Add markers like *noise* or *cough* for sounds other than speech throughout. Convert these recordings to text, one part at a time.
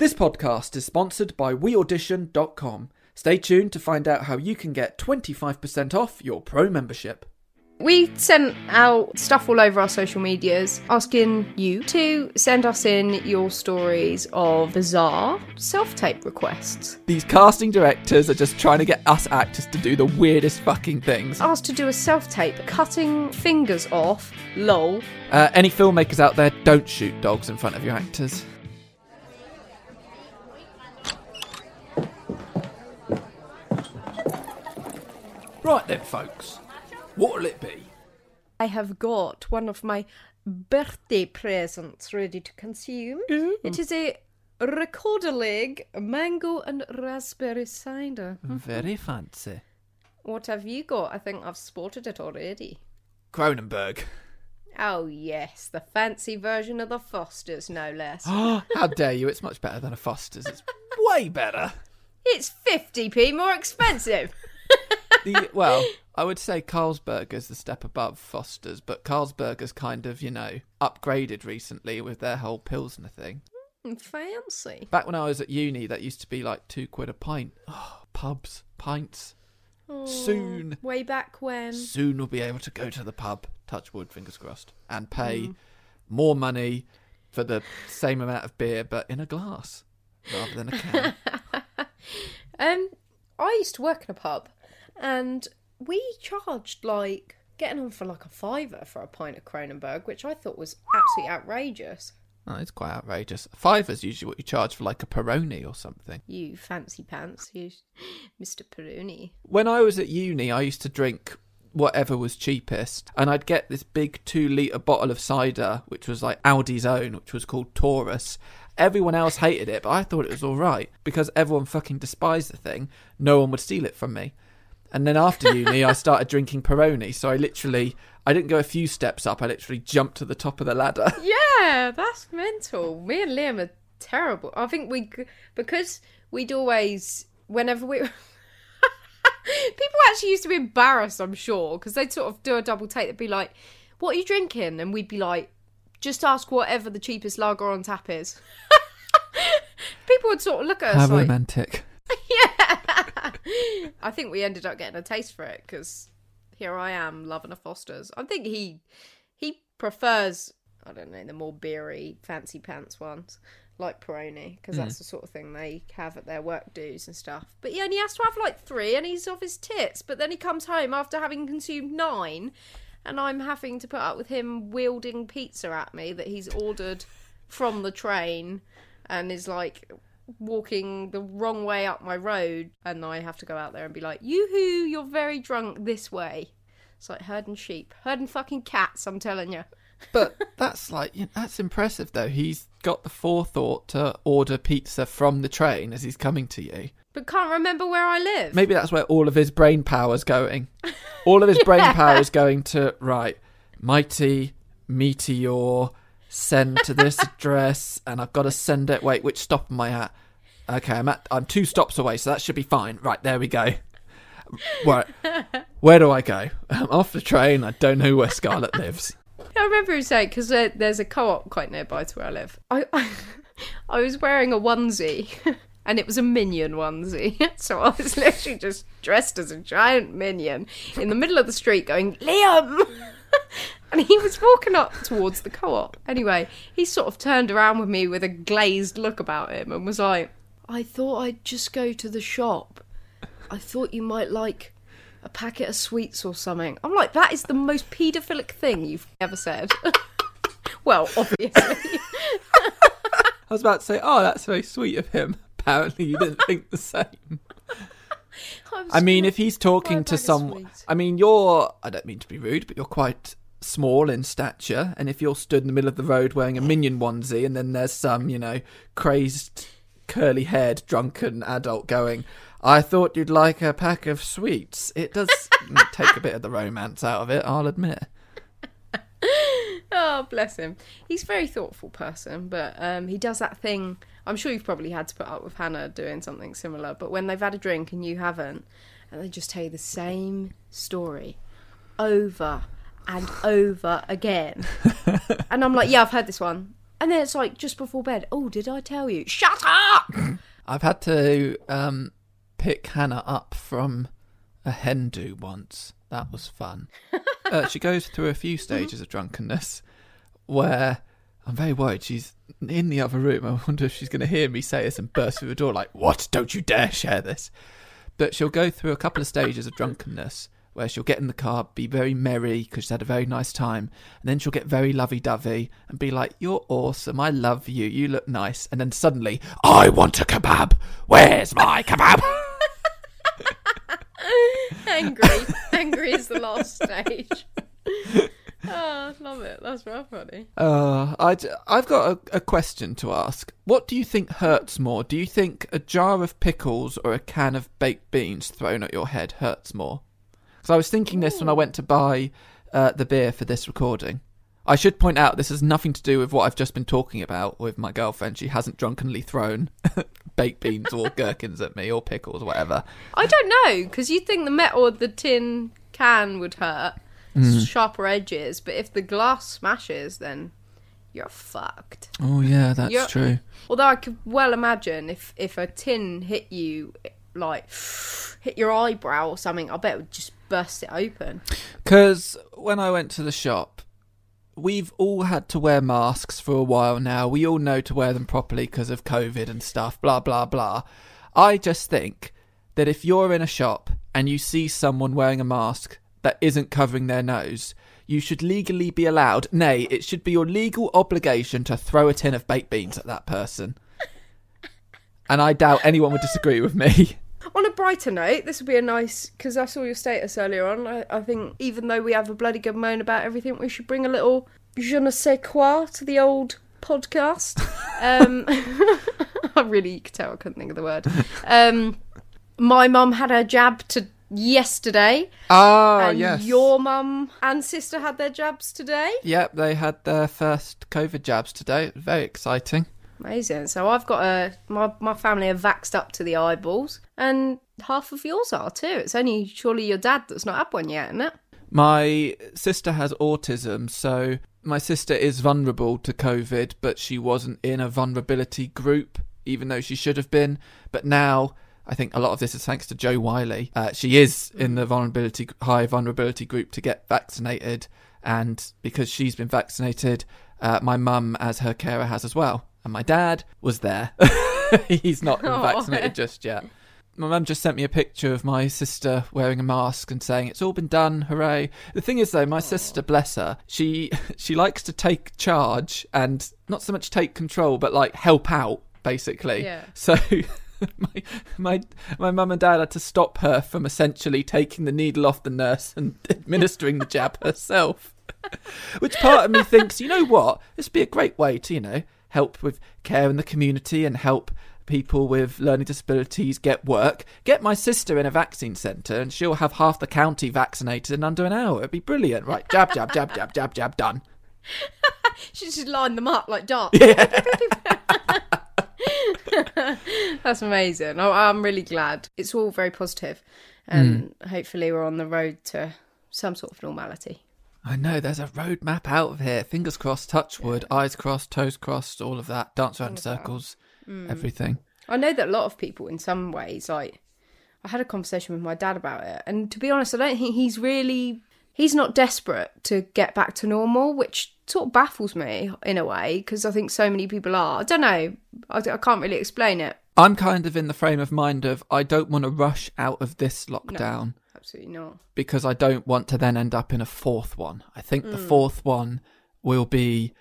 This podcast is sponsored by WeAudition.com. Stay tuned to find out how you can get 25% off your pro membership. We sent out stuff all over our social medias asking you to send us in your stories of bizarre self tape requests. These casting directors are just trying to get us actors to do the weirdest fucking things. Asked to do a self tape, cutting fingers off, lol. Uh, any filmmakers out there, don't shoot dogs in front of your actors. Right then, folks. What'll it be? I have got one of my birthday presents ready to consume. It is a Rekorderlig, mango and raspberry cider. Very fancy. What have you got? I think I've spotted it already. Kronenbourg. Oh, yes, the fancy version of the Fosters, no less. *gasps* How dare you? It's much better than a Foster's. It's way better. it's 50p more expensive. *laughs* The, well, I would say Carlsberger's the step above Foster's, but Carlsberg Carlsberger's kind of, you know, upgraded recently with their whole Pilsner thing. fancy. Back when I was at uni, that used to be like two quid a pint. Oh, pubs, pints. Soon. Way back when. Soon we'll be able to go to the pub, touch wood, fingers crossed, and pay more money for the same amount of beer, but in a glass rather than a can. *laughs* Um, I used to work in a pub, and we charged like getting on for like a fiver for a pint of Kronenbourg, which I thought was absolutely outrageous. oh, it's quite outrageous. Fiver's usually what you charge for like a Peroni or something. You fancy pants, you, *laughs* Mr. Peroni. when I was at uni, I used to drink whatever was cheapest, and I'd get this big two litre bottle of cider, which was like Aldi's own, which was called Taurus. Everyone else hated it, but I thought it was all right because everyone fucking despised the thing. No one would steal it from me. And then after uni, I started drinking Peroni, so I literally, I didn't go a few steps up. I literally jumped to the top of the ladder. *laughs* Yeah, that's mental. Me and Liam are terrible. I think we, because we'd always, whenever we. *laughs* People actually used to be embarrassed, I'm sure, because they'd sort of do a double take. They'd be like, What are you drinking? And we'd be like, Just ask whatever the cheapest lager on tap is. *laughs* People would sort of look at us How like, romantic. Yeah. *laughs* I think we ended up getting a taste for it because here I am loving a Foster's. I think he he prefers I don't know the more beery fancy pants ones like Peroni because that's mm. the sort of thing they have at their work dues and stuff. But yeah, and he has to have like three and he's off his tits. But then he comes home after having consumed nine, and I'm having to put up with him wielding pizza at me that he's ordered from the train and is like walking the wrong way up my road and I have to go out there and be like, Yoo-hoo, you're very drunk this way. It's like herding sheep. Herding fucking cats, I'm telling you. But *laughs* that's like you know, that's impressive though. He's got the forethought to order pizza from the train as he's coming to you. But can't remember where I live. Maybe that's where all of his brain power's going. *laughs* All of his brain power is *laughs* going to right, mighty meteor, send to this *laughs* address, and I've got to send it. Wait, which stop am I at? Okay, I'm at I'm two stops away, so that should be fine. Right, there we go. Right, where do I go? I'm off the train. I don't know where Scarlett lives. *laughs* I remember him saying because there, there's a co-op quite nearby to where I live. I *laughs* I, was wearing a onesie, and it was a minion onesie. So I was literally just dressed as a giant minion in the middle of the street, going Liam. And he was walking up towards the co-op. Anyway, he sort of turned around with me with a glazed look about him and was like, "I thought I'd just go to the shop. I thought you might like." a packet of sweets or something. I'm like, that is the most paedophilic thing you've ever said. *laughs* well, obviously. *laughs* I was about to say, oh, that's very sweet of him. *laughs* Apparently, you didn't think the same. I mean, if he's talking to someone. I mean, you're, I don't mean to be rude, but you're quite small in stature. And if you're stood in the middle of the road wearing a minion onesie and then there's some, you know, crazed, curly haired, drunken adult going, I thought you'd like a pack of sweets, it does *laughs* take a bit of the romance out of it, I'll admit. *laughs* oh, bless him. He's a very thoughtful person, but um, he does that thing. I'm sure you've probably had to put up with Hannah doing something similar, but when they've had a drink and you haven't, and they just tell you the same story over and over again. *laughs* and I'm like, yeah, I've heard this one. And then it's like just before bed. Oh, did I tell you? Shut up! *clears throat* I've had to um, pick Hannah up from a hen do once. That was fun. *laughs* uh, she goes through a few stages of drunkenness where I'm very worried she's in the other room. I wonder if she's going to hear me say this and burst through the door like, What? Don't you dare share this. But she'll go through a couple of stages of drunkenness where she'll get in the car, be very merry because she's had a very nice time, and then she'll get very lovey dovey and be like, You're awesome, I love you, you look nice. And then suddenly, I want a kebab. Where's my kebab? *laughs* angry. angry is the last stage. Oh, love it. That's very funny. Uh, i I've got a, a question to ask. What do you think hurts more? Do you think a jar of pickles or a can of baked beans thrown at your head hurts more? Because I was thinking this when I went to buy uh, the beer for this recording. I should point out this has nothing to do with what I've just been talking about with my girlfriend. She hasn't drunkenly thrown *laughs* baked beans or gherkins at me or pickles or whatever. I don't know, because you'd think the metal of the tin can would hurt. Mm. Sharper edges, but if the glass smashes, then you're fucked. Oh yeah, that's You're- true. Although I could well imagine if if a tin hit you, like *sighs* hit your eyebrow or something, I bet it would just burst it open. Because when I went to the shop, we've all had to wear masks for a while now. We all know to wear them properly because of COVID and stuff, blah, blah, blah. I just think that if you're in a shop and you see someone wearing a mask that isn't covering their nose, you should legally be allowed, nay, it should be your legal obligation to throw a tin of baked beans at that person. And I doubt anyone would disagree with me. *laughs* On a brighter note, this would be a nice because I saw your status earlier on. I, I think even though we have a bloody good moan about everything, we should bring a little je ne sais quoi to the old podcast. *laughs* um, *laughs* I really you could tell I couldn't think of the word. Um, my mum had her jab to yesterday, Oh, and yes. your mum and sister had their jabs today. Yep, they had their first COVID jabs today. Very exciting. Amazing. So I've got a my my family are vaxxed up to the eyeballs, and half of yours are too. It's only surely your dad that's not had one yet, isn't it? My sister has autism, so my sister is vulnerable to COVID, but she wasn't in a vulnerability group, even though she should have been. But now, I think a lot of this is thanks to Jo Whiley. Uh, she is in the vulnerability high vulnerability group to get vaccinated, and because she's been vaccinated, uh, my mum, as her carer, has as well. And my dad was there. *laughs* He's not Oh. vaccinated just yet. My mum just sent me a picture of my sister wearing a mask and saying it's all been done, hooray. The thing is though, my sister, bless her, she *laughs* she likes to take charge and not so much take control, but like help out, basically. Yeah. So *laughs* my my my mum and dad had to stop her from essentially taking the needle off the nurse and administering the jab herself. Which part of me thinks, you know what, this would be a great way to, you know, help with care in the community and help people with learning disabilities get work. Get my sister in a vaccine centre and she'll have half the county vaccinated in under an hour. It'd be brilliant. Right, jab, jab, jab, jab, jab, jab, done. *laughs* She just line them up like darts. *laughs* That's amazing. Oh, I'm really glad. It's all very positive, and hmm. hopefully we're on the road to some sort of normality. I know, there's a roadmap out of here. Fingers crossed, touch wood, eyes crossed, toes crossed, all of that. Dance around in circles, mm. everything. I know that a lot of people, in some ways, like I had a conversation with my dad about it, and to be honest, I don't think he's really he's not desperate to get back to normal, which sort of baffles me in a way because I think so many people are. I don't know. I, I can't really explain it. I'm kind of in the frame of mind of I don't want to rush out of this lockdown. Absolutely not. because I don't want to then end up in a fourth one. I think the fourth one will be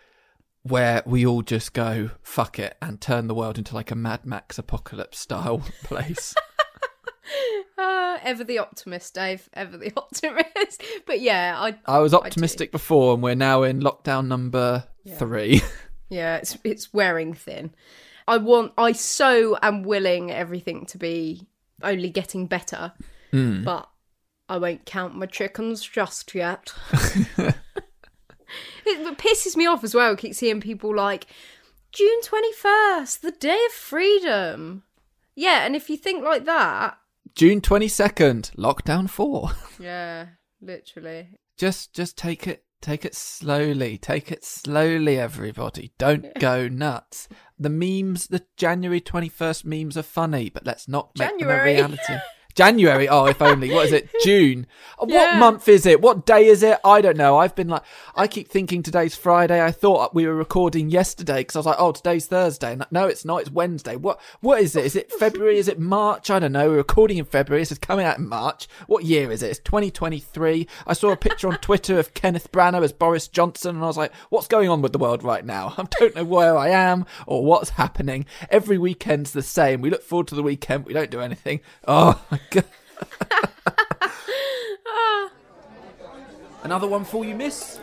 where we all just go fuck it and turn the world into like a Mad Max apocalypse style *laughs* place. *laughs* Uh, ever the optimist, Dave. Ever the *laughs* optimist. But yeah, I I was optimistic before, and we're now in lockdown number three. Yeah, it's it's wearing thin. I want I so am willing everything to be only getting better. But I won't count my chickens just yet. *laughs* it pisses me off as well, keep seeing people like June twenty first, the day of freedom. Yeah, and if you think like that June twenty second, lockdown four. *laughs* Yeah, literally. just just take it Take it slowly. Take it slowly, everybody. Don't go nuts. The memes, the January 21st memes are funny, but let's not make January. them a reality. *laughs* January. Oh, if only. What is it? *laughs* June. What Yeah. month is it? What day is it? I don't know. I've been like, I keep thinking today's Friday. I thought we were recording yesterday because I was like, oh, today's Thursday. And no, it's not. It's Wednesday. What? What is it? Is it February? is it March? I don't know. We're recording in February. This is coming out in March. What year is it? It's 2023. I saw a picture on Twitter of Kenneth Branagh as Boris Johnson, and I was like, what's going on with the world right now? I don't know where I am or what's happening. Every weekend's the same. We look forward to the weekend. We don't do anything. Oh my *laughs* god. Another one for you, miss.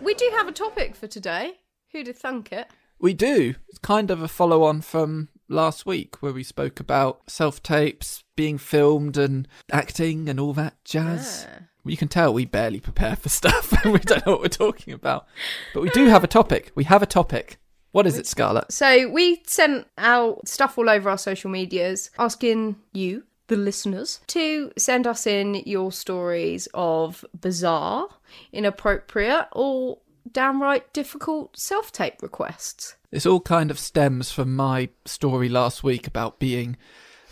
We do have a topic for today. Who'd have thunk it? We do. It's kind of a follow on from last week where we spoke about self tapes being filmed and acting and all that jazz. Ah. You can tell we barely prepare for *laughs* stuff and we don't know what we're talking about. But we do have a topic. We have a topic. What is it, Scarlett? So we sent out stuff all over our social medias asking you, the listeners, to send us in your stories of bizarre, inappropriate, or downright difficult self tape requests. This all kind of stems from my story last week about being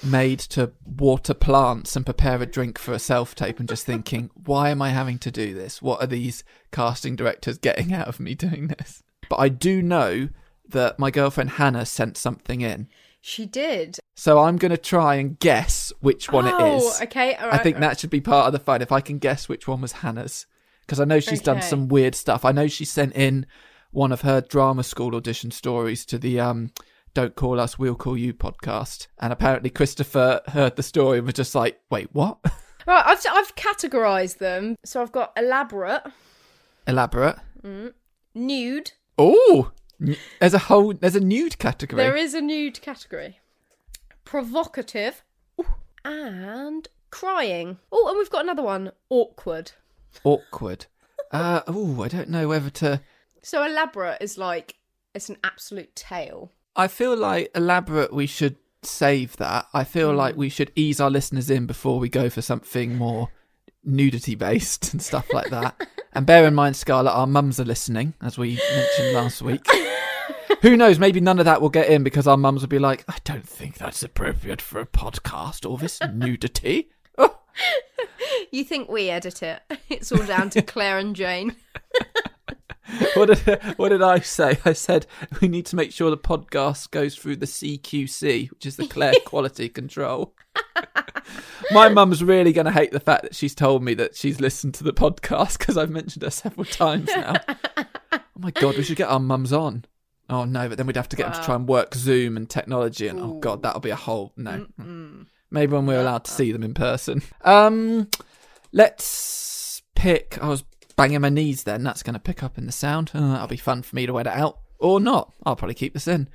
made to water plants and prepare a drink for a self tape and just thinking, *laughs* why am I having to do this? What are these casting directors getting out of me doing this? But I do know that my girlfriend Hannah sent something in. She did. So I'm going to try and guess which one oh, it is. okay. All I think that should be part of the fun. If I can guess which one was Hannah's, because I know she's done some weird stuff. I know she sent in one of her drama school audition stories to the um, "Don't Call Us, We'll Call You" podcast, and apparently Christopher heard the story and was just like, "Wait, what?" *laughs* Right, I've I've categorized them. So I've got elaborate, Elaborate. nude. Oh, there's a whole there's a nude category. There is a nude category. Provocative. And crying. Oh, and we've got another one. Awkward. Awkward. Uh, oh, I don't know whether to. So elaborate is like it's an absolute tale. I feel like elaborate. We should save that. I feel like we should ease our listeners in before we go for something more nudity based and stuff like that. *laughs* and bear in mind, Scarlett, our mums are listening, as we mentioned last week. Who knows? Maybe none of that will get in because our mums will be like, "I don't think that's appropriate for a podcast. All this nudity." You think we edit it? It's all down to Claire and Jane. *laughs* *laughs* what did what did I say? I said we need to make sure the podcast goes through the CQC, which is the Claire *laughs* Quality Control. My mum's really going to hate the fact that she's told me that she's listened to the podcast because I've mentioned her several times now. oh my god, we should get our mums on. Oh no, but then we'd have to get them to try and work Zoom and technology, and oh god, that'll be a whole no. Maybe when we're allowed to see them in person. Um, let's pick. I was banging my knees then. That's going to pick up in the sound. Uh, that'll be fun for me to wear edit out or not. I'll probably keep this in.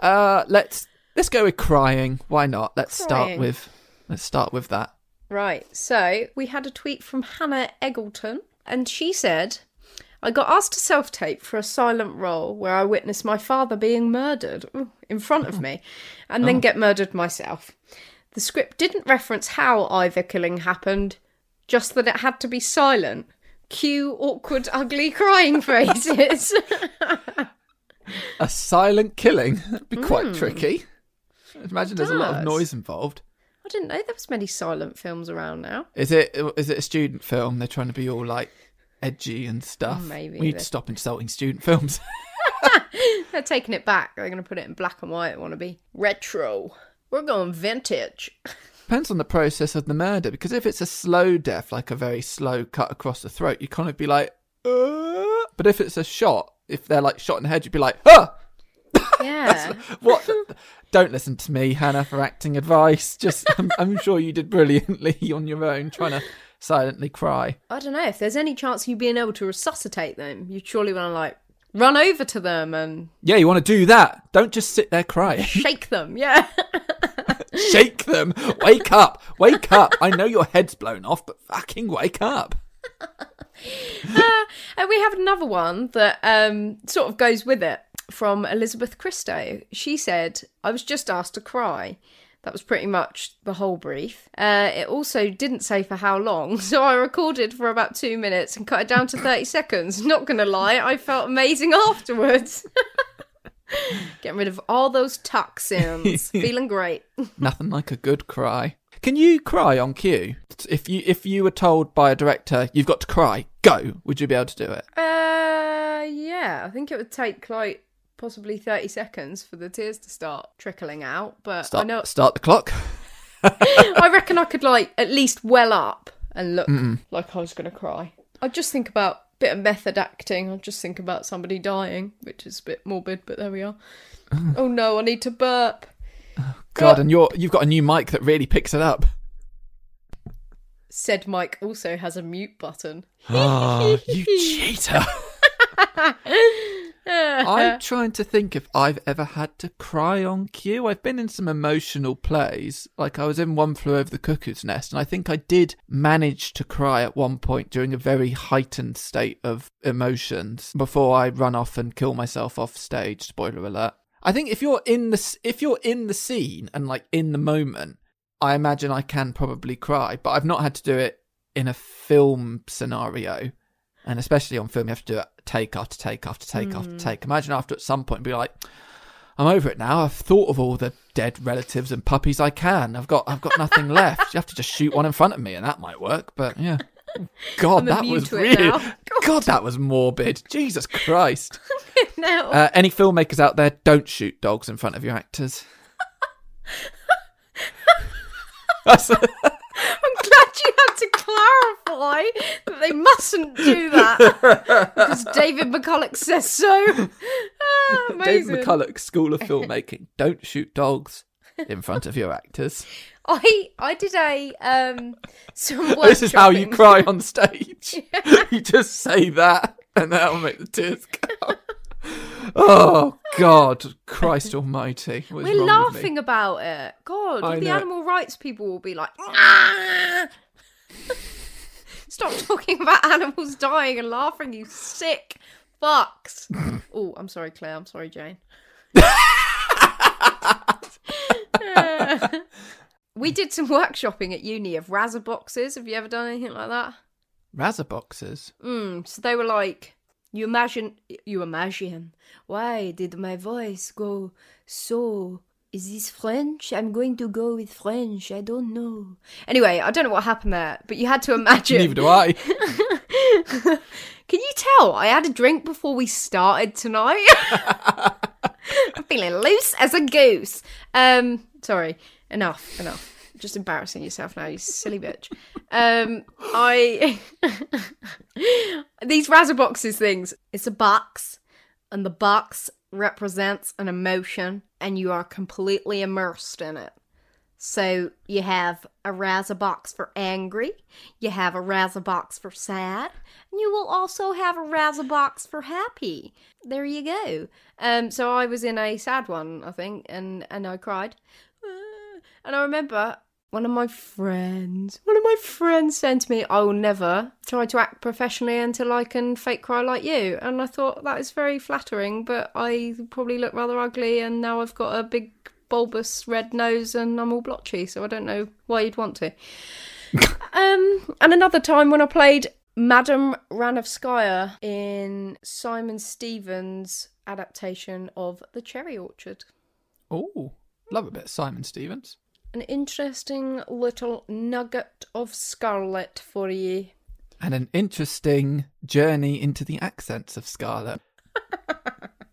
Uh, let's let's go with crying. Why not? Let's start with let's start with that. Right. So we had a tweet from Hannah Eggleton, and she said, I got asked to self tape for a silent role where I witnessed my father being murdered ooh, in front of me and then get murdered myself. The script didn't reference how either killing happened, just that it had to be silent. Cue awkward, ugly crying *laughs* phrases. A silent killing. That'd be quite hmm. tricky. Imagine there's a lot of noise involved. I didn't know there was many silent films around now. Is it is it a student film? They're trying to be all like edgy and stuff. Maybe we need to stop insulting student films. *laughs* *laughs* They're taking it back. They're going to put it in black and white. Want to be retro. We're going vintage. Depends on the process of the murder because if it's a slow death, like a very slow cut across the throat, you kind of be like, uh. but if it's a shot, if they're like shot in the head, you'd be like, ah, *laughs* Yeah. what? Don't listen to me, Hannah, for acting advice. Just, *laughs* I'm, I'm sure you did brilliantly *laughs* on your own, trying to silently cry. I don't know if there's any chance of you being able to resuscitate them. You surely want to like run over to them and Yeah, you want to do that. Don't just sit there crying. shake them. Yeah. Shake them. Wake up. Wake up. I know your head's blown off, but fucking wake up. *laughs* and we have another one that um, sort of goes with it from Elizabeth Christo. She said, I was just asked to cry. That was pretty much the whole brief. Uh, it also didn't say for how long, *laughs* so I recorded for about two minutes and cut it down to 30 seconds. Not gonna lie, I felt amazing *laughs* afterwards. *laughs* Getting rid of all those toxins. *laughs* Feeling great. *laughs* Nothing like a good cry. Can you cry on cue? If you if you were told by a director you've got to cry, go. Would you be able to do it? Uh, yeah, I think it would take like possibly 30 seconds for the tears to start trickling out, but Start I know start the clock. I reckon I could like at least well up and look like I was going to cry. I just think about bit of method acting. I just think about somebody dying, which is a bit morbid, but there we are. oh no, I need to burp. Oh, God, and you're you've got a new mic that really picks it up. Said Mike also has a mute button. Oh, *laughs* you cheater. *laughs* I'm *laughs* trying to think if I've ever had to cry on cue. I've been in some emotional plays. Like I was in One Flew Over the Cuckoo's Nest, and I think I did manage to cry at one point during a very heightened state of emotions before I run off and kill myself off stage. Spoiler alert. I think if you're in the if you're in the scene and like in the moment, I imagine I can probably cry, but I've not had to do it in a film scenario. And especially on film, you have to do it take after take after take after take. Imagine after at some point be like, I'm over it now. I've thought of all the dead relatives and puppies I can. I've got I've got nothing left. You have to just shoot one in front of me, and that might work. But yeah, *laughs* God, I'm that was really now. *laughs* God, that was morbid. Jesus Christ. *laughs* no. Uh, any filmmakers out there, don't shoot dogs in front of your actors. That's- *laughs* I'm glad you had to clarify that they mustn't do that *laughs* because David McCulloch says so. *laughs* Ah, amazing. David McCulloch, School of Filmmaking. Don't shoot dogs in front of your actors. I I did a um some This is how you cry on stage. you just say that, and that'll make the tears come. Oh God, Christ Almighty! We're wrong with me? laughing about it. God, I the know. animal rights people will be like, *laughs* "Ah!" *laughs* stop talking about animals dying and laughing, you sick fucks. *laughs* oh, I'm sorry, Claire. I'm sorry, Jane. we did some workshopping at uni of Rasaboxes. Have you ever done anything like that? Rasaboxes. Mm, so they were like, you imagine, you imagine, why did my voice go so? Is this French? I'm going to go with French. I don't know. Anyway, I don't know what happened there, but you had to imagine. Neither do I. *laughs* *laughs* Can you tell? I had a drink before we started tonight. *laughs* I'm feeling loose as a goose. Um, sorry. Enough. Enough. Just embarrassing yourself now, you silly bitch. Um, I *laughs* these Rasaboxes things. It's a box, and the box represents an emotion, and you are completely immersed in it. So you have a Rasabox for angry, you have a Rasabox for sad, and you will also have a Rasabox for happy. There you go. Um, so I was in a sad one, I think, and and I cried. *sighs* And I remember one of my friends, one of my friends said to me, I will never try to act professionally until I can fake cry like you. And I thought that is very flattering, but I probably look rather ugly and now I've got a big bulbous red nose and I'm all blotchy, so I don't know why you'd want to. *laughs* um, and another time when I played Madame Ranevskaya in Simon Stephens' adaptation of The Cherry Orchard. Oh, love a bit of Simon Stephens. An interesting little nugget of Scarlett for you. And an interesting journey into the accents of Scarlett.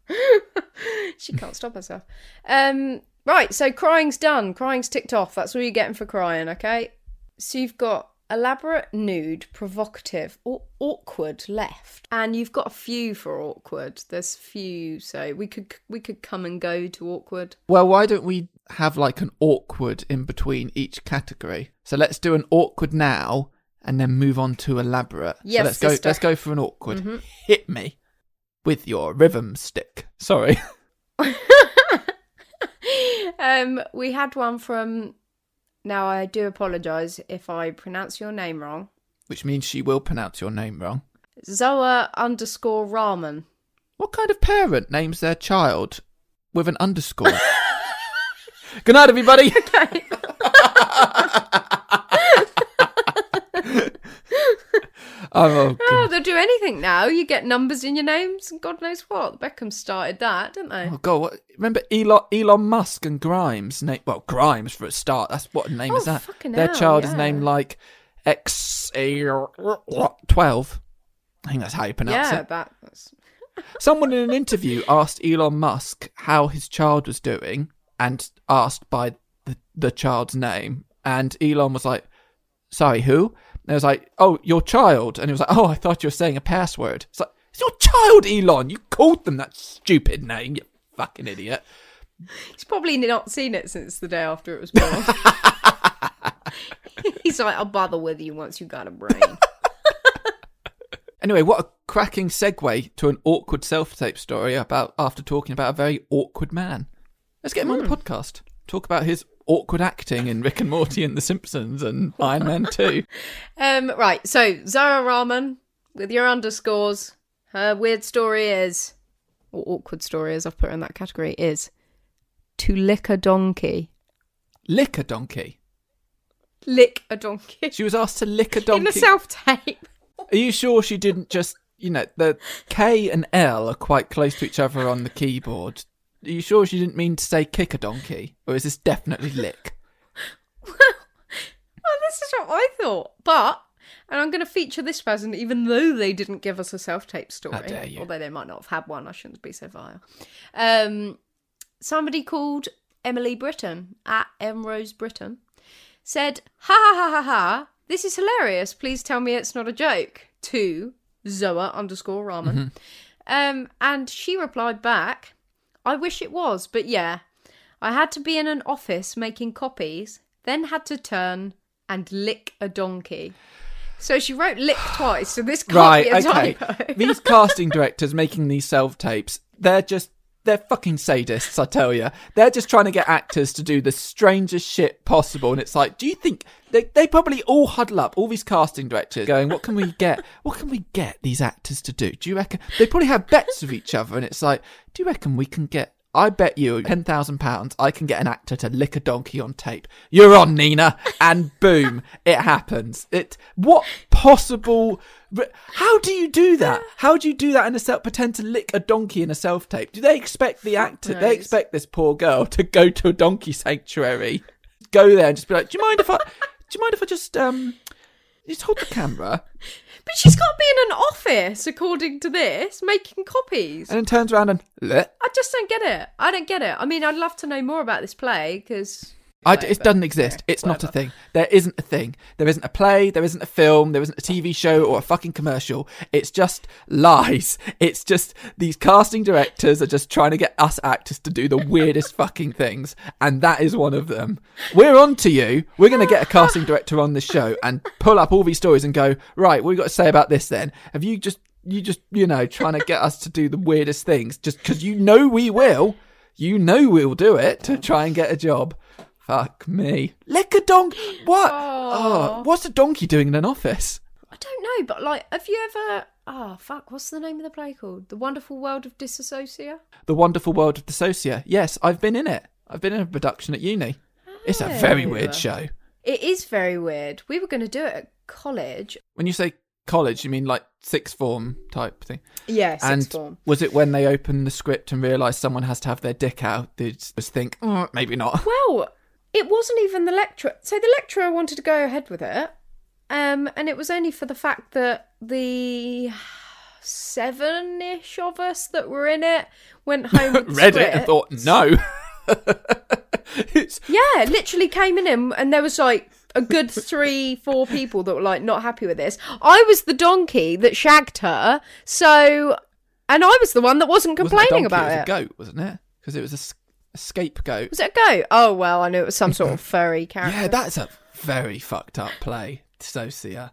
*laughs* she can't stop herself. Um, right, so crying's done. Crying's ticked off. That's all you're getting for crying, okay? So you've got elaborate, nude, provocative, or awkward left, and you've got a few for awkward. There's few, so we could we could come and go to awkward. Well, why don't we have like an awkward in between each category? So let's do an awkward now and then move on to elaborate. Yes, so let's go let's go for an awkward. Mhm. Hit me with your rhythm stick. Sorry. *laughs* um, we had one from. Now I do apologise if I pronounce your name wrong. Which means she will pronounce your name wrong. Zoa underscore ramen. What kind of parent names their child with an underscore? *laughs* Good night, everybody. *laughs* *laughs* Oh, Oh, they'll do anything now. You get numbers in your names and God knows what. Beckham started that, didn't they? Oh god! What, remember Elon Elon Musk and Grimes? Name, well, Grimes for a start. That's what name Oh, is that? Their hell, child is named like X twelve. I think that's how you pronounce yeah, it. that, that's Someone in an interview asked Elon Musk how his child was doing, and asked by the, the child's name, and Elon was like, "Sorry, who?" And I was like, "Oh, your child," and he was like, "Oh, I thought you were saying a password." It's like, "It's your child, Elon. You called them that stupid name, you fucking idiot." He's probably not seen it since the day after it was born. *laughs* He's like, I'll bother with you once you got a brain. Anyway, what a cracking segue to an awkward self-tape story about after talking about a very awkward man. Let's get him on the podcast. Talk about his awkward acting in Rick and Morty and The Simpsons and Iron Man *laughs* 2. Um, right, so Zara Rahman with your underscores. Her weird story is, or awkward story as I've put her in that category, is to lick a donkey. Lick a donkey. Lick a donkey. She was asked to lick a donkey. *laughs* In a donkey. self tape. Are you sure she didn't just, you know, the K and L are quite close to each other on the keyboard. Are you sure she didn't mean to say kick a donkey? Or is this definitely lick? *laughs* Well, this is what I thought. But, and I'm going to feature this person, even though they didn't give us a self tape story. How dare you. Although they might not have had one. I shouldn't be so vile. Um, somebody called Emily Britton at M Rose Britton said, Ha ha ha ha ha, this is hilarious. Please tell me it's not a joke. To Zoa underscore Ramen. Um, and she replied back, I wish it was, but yeah. I had to be in an office making copies, then had to turn and lick a donkey. So she wrote lick *sighs* twice, so this can't right, be a okay. typo. these casting directors making these self tapes, they're just they're fucking sadists, I tell you. They're just trying to get actors to do the strangest shit possible, and it's like, do you think they they probably all huddle up, all these casting directors, going, "What can we get? What can we get these actors to do? Do you reckon they probably have bets with each other?" And it's like, do you reckon we can get? I bet you ten thousand pounds I can get an actor to lick a donkey on tape. You're on, Nina, and boom, *laughs* it happens. It what possible? How do you do that? How do you do that in a self? Pretend to lick a donkey in a self tape? Do they expect the actor? They expect this poor girl to go to a donkey sanctuary, go there and just be like, "Do you mind if I? Do you mind if I just um, just hold the camera?" But she's got to be in an office, according to this, making copies. And then turns around and lick. I just don't get it. I don't get it. I mean, I'd love to know more about this play because I, it doesn't exist. Yeah, it's not a thing. There isn't a thing. There isn't a play. There isn't a film. There isn't a TV show or a fucking commercial. It's just lies. It's just these casting directors are just trying to get us actors to do the weirdest fucking things, and that is one of them. We're on to you. We're going to get a casting director on this show and pull up all these stories and go right. What you got to say about this then? Have you just you just you know trying to get us to do the weirdest things just because you know we will. You know we'll do it to try and get a job. Fuck me. Lick a donkey. What? Oh, what's a donkey doing in an office? I don't know. But like, have you ever? Oh fuck! What's the name of the play called? The Wonderful World of Disassociate. The Wonderful World of Dissocia. Yes, I've been in it. I've been in a production at uni. It's a very Oh. weird show. It is very weird. We were going to do it at college. When you say college, you mean like sixth form type thing. Yeah, sixth and form. was it when they opened the script and realised someone has to have their dick out? They just think, "Mm, maybe not. Well, it wasn't even the lecturer. So the lecturer wanted to go ahead with it, um, and it was only for the fact that the seven-ish of us that were in it went home. *laughs* Read it and thought, no. *laughs* Yeah, literally came in and, and there was like a good three, four people that were like not happy with this. I was the donkey that shagged her, so and I was the one that wasn't wasn't complaining donkey, about it was it. a goat, wasn't it? Because it was a scapegoat. Was it a goat? Oh well, I knew it was some sort of *laughs* furry character. Yeah, that's a very fucked up play. Socia.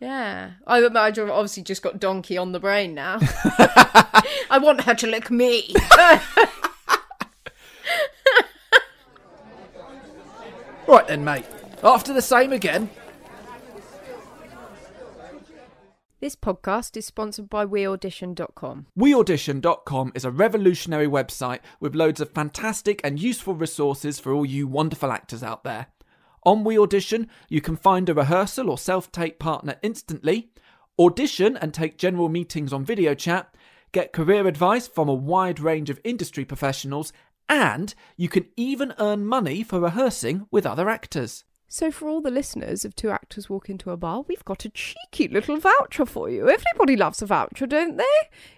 Yeah, I, I obviously just got donkey on the brain now. *laughs* I want her to lick me. *laughs* Right then, mate. After the same again. This podcast is sponsored by WeAudition.com. WeAudition.com is a revolutionary website with loads of fantastic and useful resources for all you wonderful actors out there. On We Audition, you can find a rehearsal or self tape partner instantly, audition and take general meetings on video chat, get career advice from a wide range of industry professionals, and you can even earn money for rehearsing with other actors. So, for all the listeners of Two Actors Walk Into a Bar, we've got a cheeky little voucher for you. Everybody loves a voucher, don't they?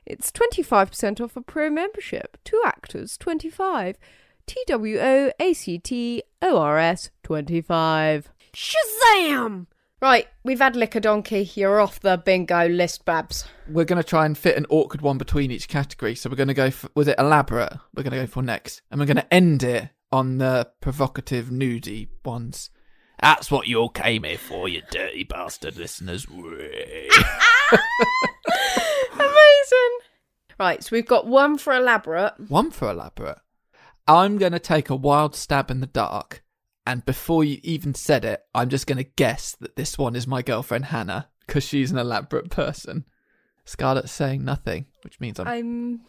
It's 25% off a pro membership. Two Actors 25. T W O A C T O R S 25. Shazam! Right, we've had Liquor Donkey. You're off the bingo list, Babs. We're going to try and fit an awkward one between each category. So we're going to go for, was it elaborate? We're going to go for next. And we're going to end it on the provocative, nudie ones. That's what you all came here for, you dirty bastard listeners. *laughs* Amazing. Right, so we've got one for elaborate. one for elaborate. I'm going to take a wild stab in the dark. And before you even said it, I'm just going to guess that this one is my girlfriend Hannah because she's an elaborate person. Scarlett's saying nothing, which means I'm. I'm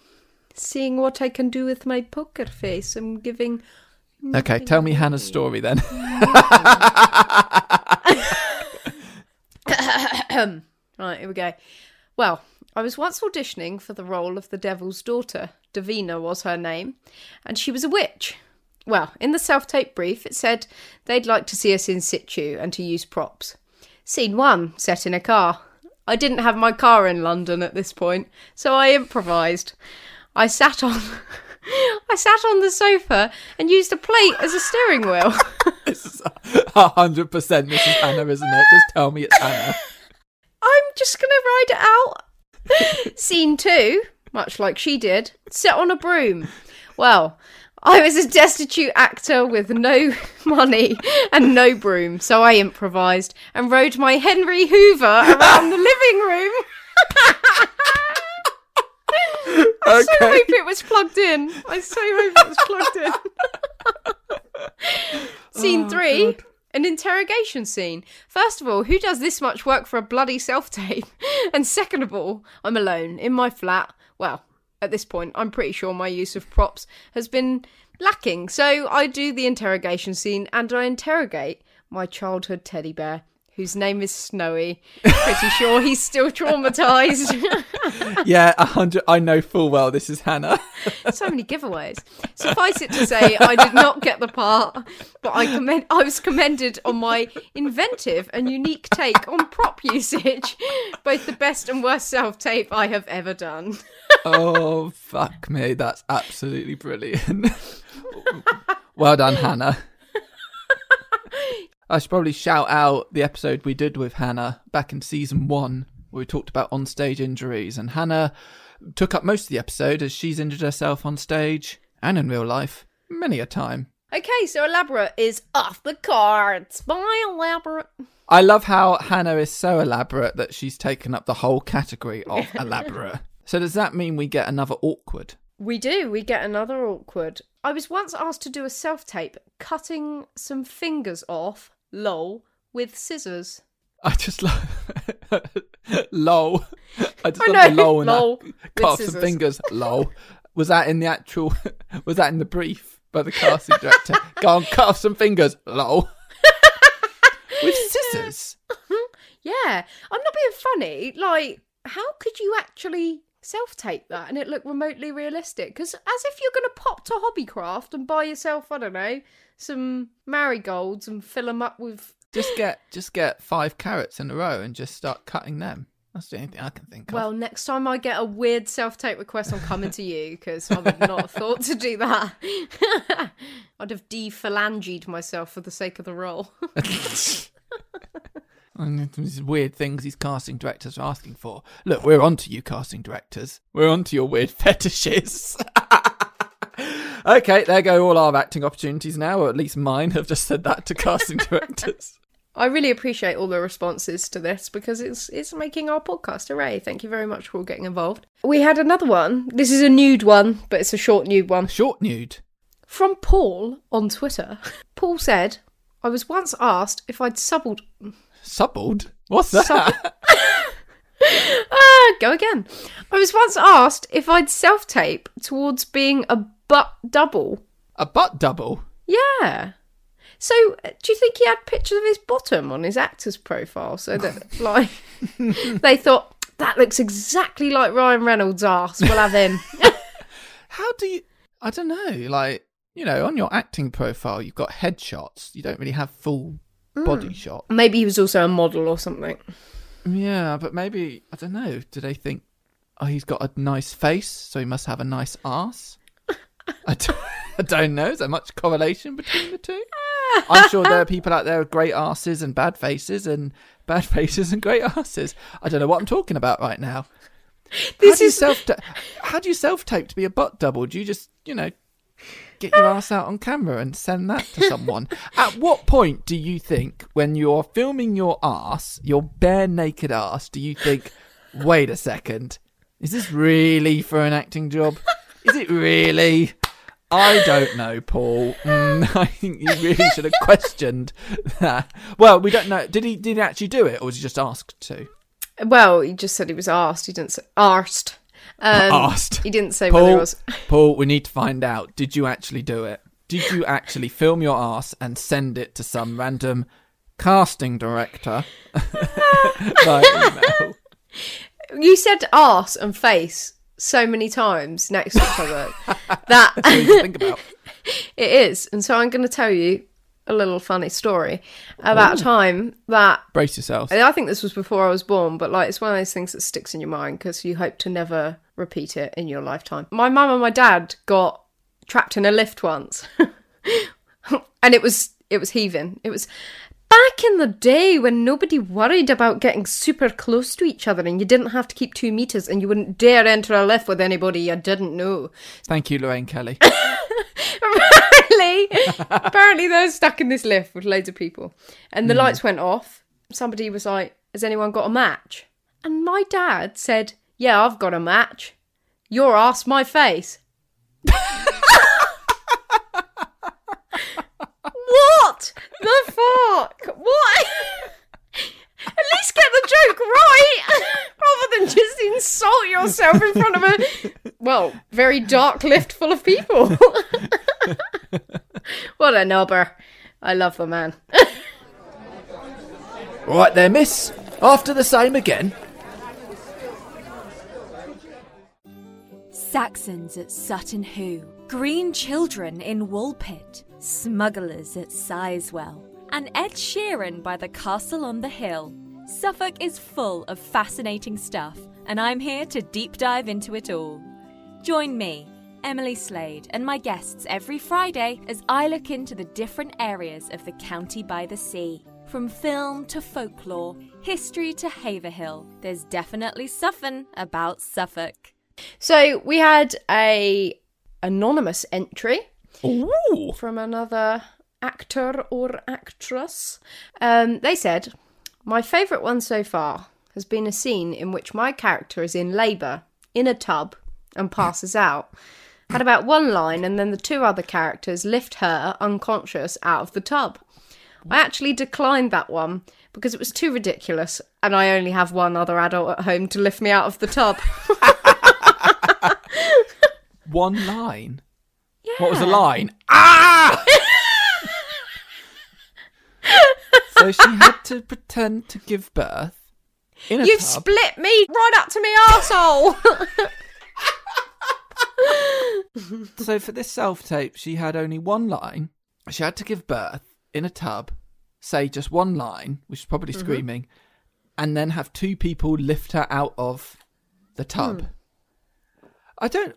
seeing what I can do with my poker face. I'm giving. Okay, tell me Hannah's story then. *laughs* Right, here we go. Well, I was once auditioning for the role of the Devil's Daughter. Davina was her name, and she was a witch. Well, in the self tape brief, it said they'd like to see us in situ and to use props. Scene one, set in a car. I didn't have my car in London at this point, so I improvised. I sat on. *laughs* *laughs* I sat on the sofa and used a plate as a steering wheel. *laughs* This is a hundred percent. This is Hannah, isn't it? Just tell me it's Hannah. *laughs* I'm just gonna ride it out. Scene two, much like she did, sit on a broom. Well, I was a destitute actor with no money and no broom, so I improvised and rode my Henry Hoover around the living room. I so hope it was plugged in. I so hope it was plugged in. *laughs* Scene Oh, three. God. An interrogation scene. First of all, who does this much work for a bloody self tape? *laughs* And second of all, I'm alone in my flat. Well, at this point, I'm pretty sure my use of props has been lacking. So I do the interrogation scene and I interrogate my childhood teddy bear, whose name is Snowy. Pretty sure he's still traumatized. *laughs* Yeah, a hundred. I know full well this is Hannah. *laughs* so many giveaways. Suffice it to say, I did not get the part, but I commend I was commended on my inventive and unique take on prop usage, both the best and worst self tape I have ever done. oh fuck me, that's absolutely brilliant. *laughs* well done, Hannah. I should probably shout out the episode we did with Hannah back in season one, where we talked about on-stage injuries, and Hannah took up most of the episode as she's injured herself on stage and in real life many a time. Okay, so elaborate is off the cards. Bye, elaborate. I love how Hannah is so elaborate that she's taken up the whole category of *laughs* elaborate. So does that mean we get another awkward? We do. We get another awkward. I was once asked to do a self tape cutting some fingers off, lol, with scissors. I just love *laughs* lol. I just I love the lol and lol, cut off some fingers. Lol. Was that in the actual? *laughs* Was that in the brief by the casting director? Go on, cut off some fingers. Lol. *laughs* With scissors. Yeah, I'm not being funny. Like, how could you actually self tape that and it look remotely realistic? Because as if you're going to pop to Hobbycraft and buy yourself, I don't know, some marigolds and fill them up with. Just get just get five carrots in a row and just start cutting them. That's the only thing I can think of. Well, next time I get a weird self tape request, I'm coming to you because I would not have thought to do that. *laughs* I'd have de-phalangied myself for the sake of the role. *laughs* *laughs* And these weird things these casting directors are asking for. Look, we're on to you, casting directors. We're on to your weird *laughs* fetishes. *laughs* okay, there go all our acting opportunities now, or at least mine have just said that to casting *laughs* directors. I really appreciate all the responses to this because it's it's making our podcast hooray. Thank you very much for all getting involved. We had another one. This is a nude one, but it's a short nude one. Short nude. From Paul on Twitter. Paul said, I was once asked if I'd subbled Subbled? What's that? *laughs* Ah, go again. I was once asked if I'd self tape towards being a butt double. A butt double. Yeah. So, do you think he had pictures of his bottom on his actor's profile so that, *laughs* like, they thought that looks exactly like Ryan Reynolds' ass? We'll have him. *laughs* How do you? I don't know. Like you know, on your acting profile, you've got headshots. You don't really have full Mm. body shot. Maybe he was also a model or something. Yeah, but maybe I don't know. Do they think oh he's got a nice face, so he must have a nice ass? *laughs* I don't, I don't know. Is there much correlation between the two? *laughs* I'm sure there are people out there with great asses and bad faces, and bad *laughs* faces and great asses. I don't know what I'm talking about right now. This how do you is- self how do you self tape to be a butt double? Do you just you know get your ass out on camera and send that to someone? *laughs* At what point do you think when you're filming your ass, your bare naked ass, do you think, wait a second, is this really for an acting job? Is it really? I don't know, Paul. Mm, *laughs* I think you really should have questioned that. Well, we don't know. Did he did he actually do it, or was he just asked to? Well, he just said he was asked. He didn't say arsed. Um, Asked. He didn't say whether he Paul, was. *laughs* Paul, we need to find out. Did you actually do it? Did you actually film your ass and send it to some random casting director *laughs* by email? You said ass and face so many times next to each other *laughs* that That's what you think about. it is. And so I'm going to tell you a little funny story about a time that Brace yourself. I think this was before I was born, but like it's one of those things that sticks in your mind because you hope to never repeat it in your lifetime. My mum and my dad got trapped in a lift once, *laughs* and it was it was heaving. It was back in the day when nobody worried about getting super close to each other, and you didn't have to keep two meters, and you wouldn't dare enter a lift with anybody you didn't know. Thank you, Lorraine Kelly. *laughs* apparently, apparently they were stuck in this lift with loads of people, and the hmm. lights went off. Somebody was like, "Has anyone got a match?" And my dad said, "Yeah, I've got a match. Your ass, my face." what the fuck? What? At least get the joke right, rather than just insult yourself in front of a well, very dark lift full of people. what a knobber. I love the man. right there, miss. After the same again. Saxons at Sutton Hoo, Green Children in Woolpit, Smugglers at Sizewell, and Ed Sheeran by the Castle on the Hill. Suffolk is full of fascinating stuff, and I'm here to deep dive into it all. Join me, Emily Slade, and my guests every Friday as I look into the different areas of the county by the sea. From film to folklore, history to Haverhill, there's definitely something about Suffolk. So we had a anonymous entry Ooh. from another actor or actress. Um, they said, My favourite one so far has been a scene in which my character is in labour in a tub and passes out. Had about one line, and then the two other characters lift her unconscious out of the tub. I actually declined that one because it was too ridiculous, and I only have one other adult at home to lift me out of the tub. *laughs* *laughs* One line. What was the line? Ah! *laughs* so she had to pretend to give birth in a You've tub. split me right up to me arsehole. *laughs* so for this self tape, she had only one line. She had to give birth in a tub, say just one line, which is probably Mm-hmm. screaming, and then have two people lift her out of the tub. Hmm. I don't.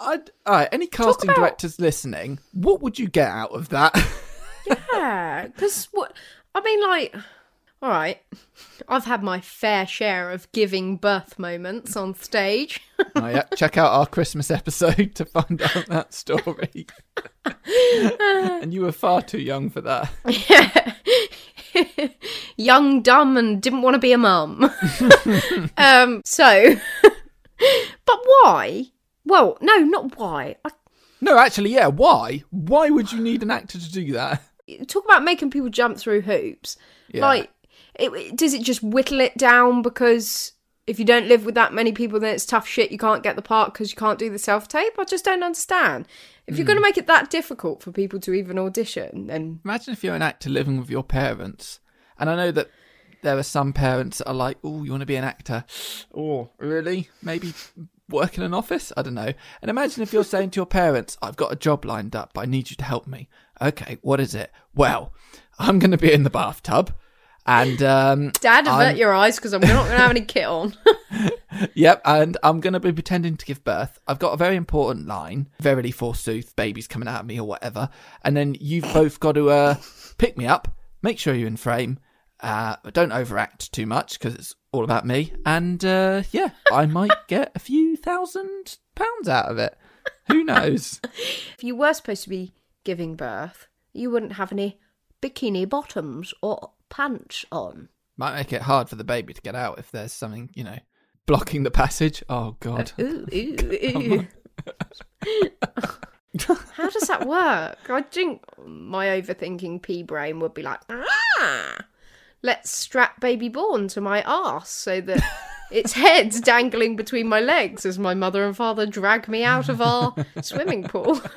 I'd, all right, any casting about- directors listening, what would you get out of that? *laughs* yeah, because what I mean, like, all right, I've had my fair share of giving birth moments on stage. *laughs* oh, yeah, check out our Christmas episode *laughs* to find out that story. and you were far too young for that. Yeah. Young, dumb, and didn't want to be a mum. um, so, *laughs* but why? Well, no, not why. I No, actually, yeah. Why? Why would you need an actor to do that? *laughs* talk about making people jump through hoops. Yeah. Like, it, does it just whittle it down because if you don't live with that many people, then it's tough shit. You can't get the part because you can't do the self tape. I just don't understand. If you're hmm. going to make it that difficult for people to even audition, then Imagine if you're an actor living with your parents, and I know that there are some parents that are like, "Oh, you want to be an actor? Oh, really? Maybe work in an office? I don't know." And imagine if you're saying to your parents, "I've got a job lined up, but I need you to help me." Okay, what is it? Well, I'm going to be in the bathtub, and um, Dad, avert I'm- your eyes because I'm not going to have any kit on. *laughs* Yep, and I'm going to be pretending to give birth. I've got a very important line. Verily, forsooth, baby's coming out of me or whatever. And then you've both got to uh, pick me up, make sure you're in frame, uh, but don't overact too much because it's all about me. And uh, yeah, I *laughs* might get a few thousand pounds out of it. Who *laughs* knows? if you were supposed to be giving birth, you wouldn't have any bikini bottoms or pants on. Might make it hard for the baby to get out if there's something, you know, blocking the passage. Oh, God. Ooh, *laughs* ooh, ooh. How does that work? I think my overthinking pea brain would be like, ah, let's strap baby born to my arse so that its head's dangling between my legs as my mother and father drag me out of our *laughs* swimming pool. *laughs*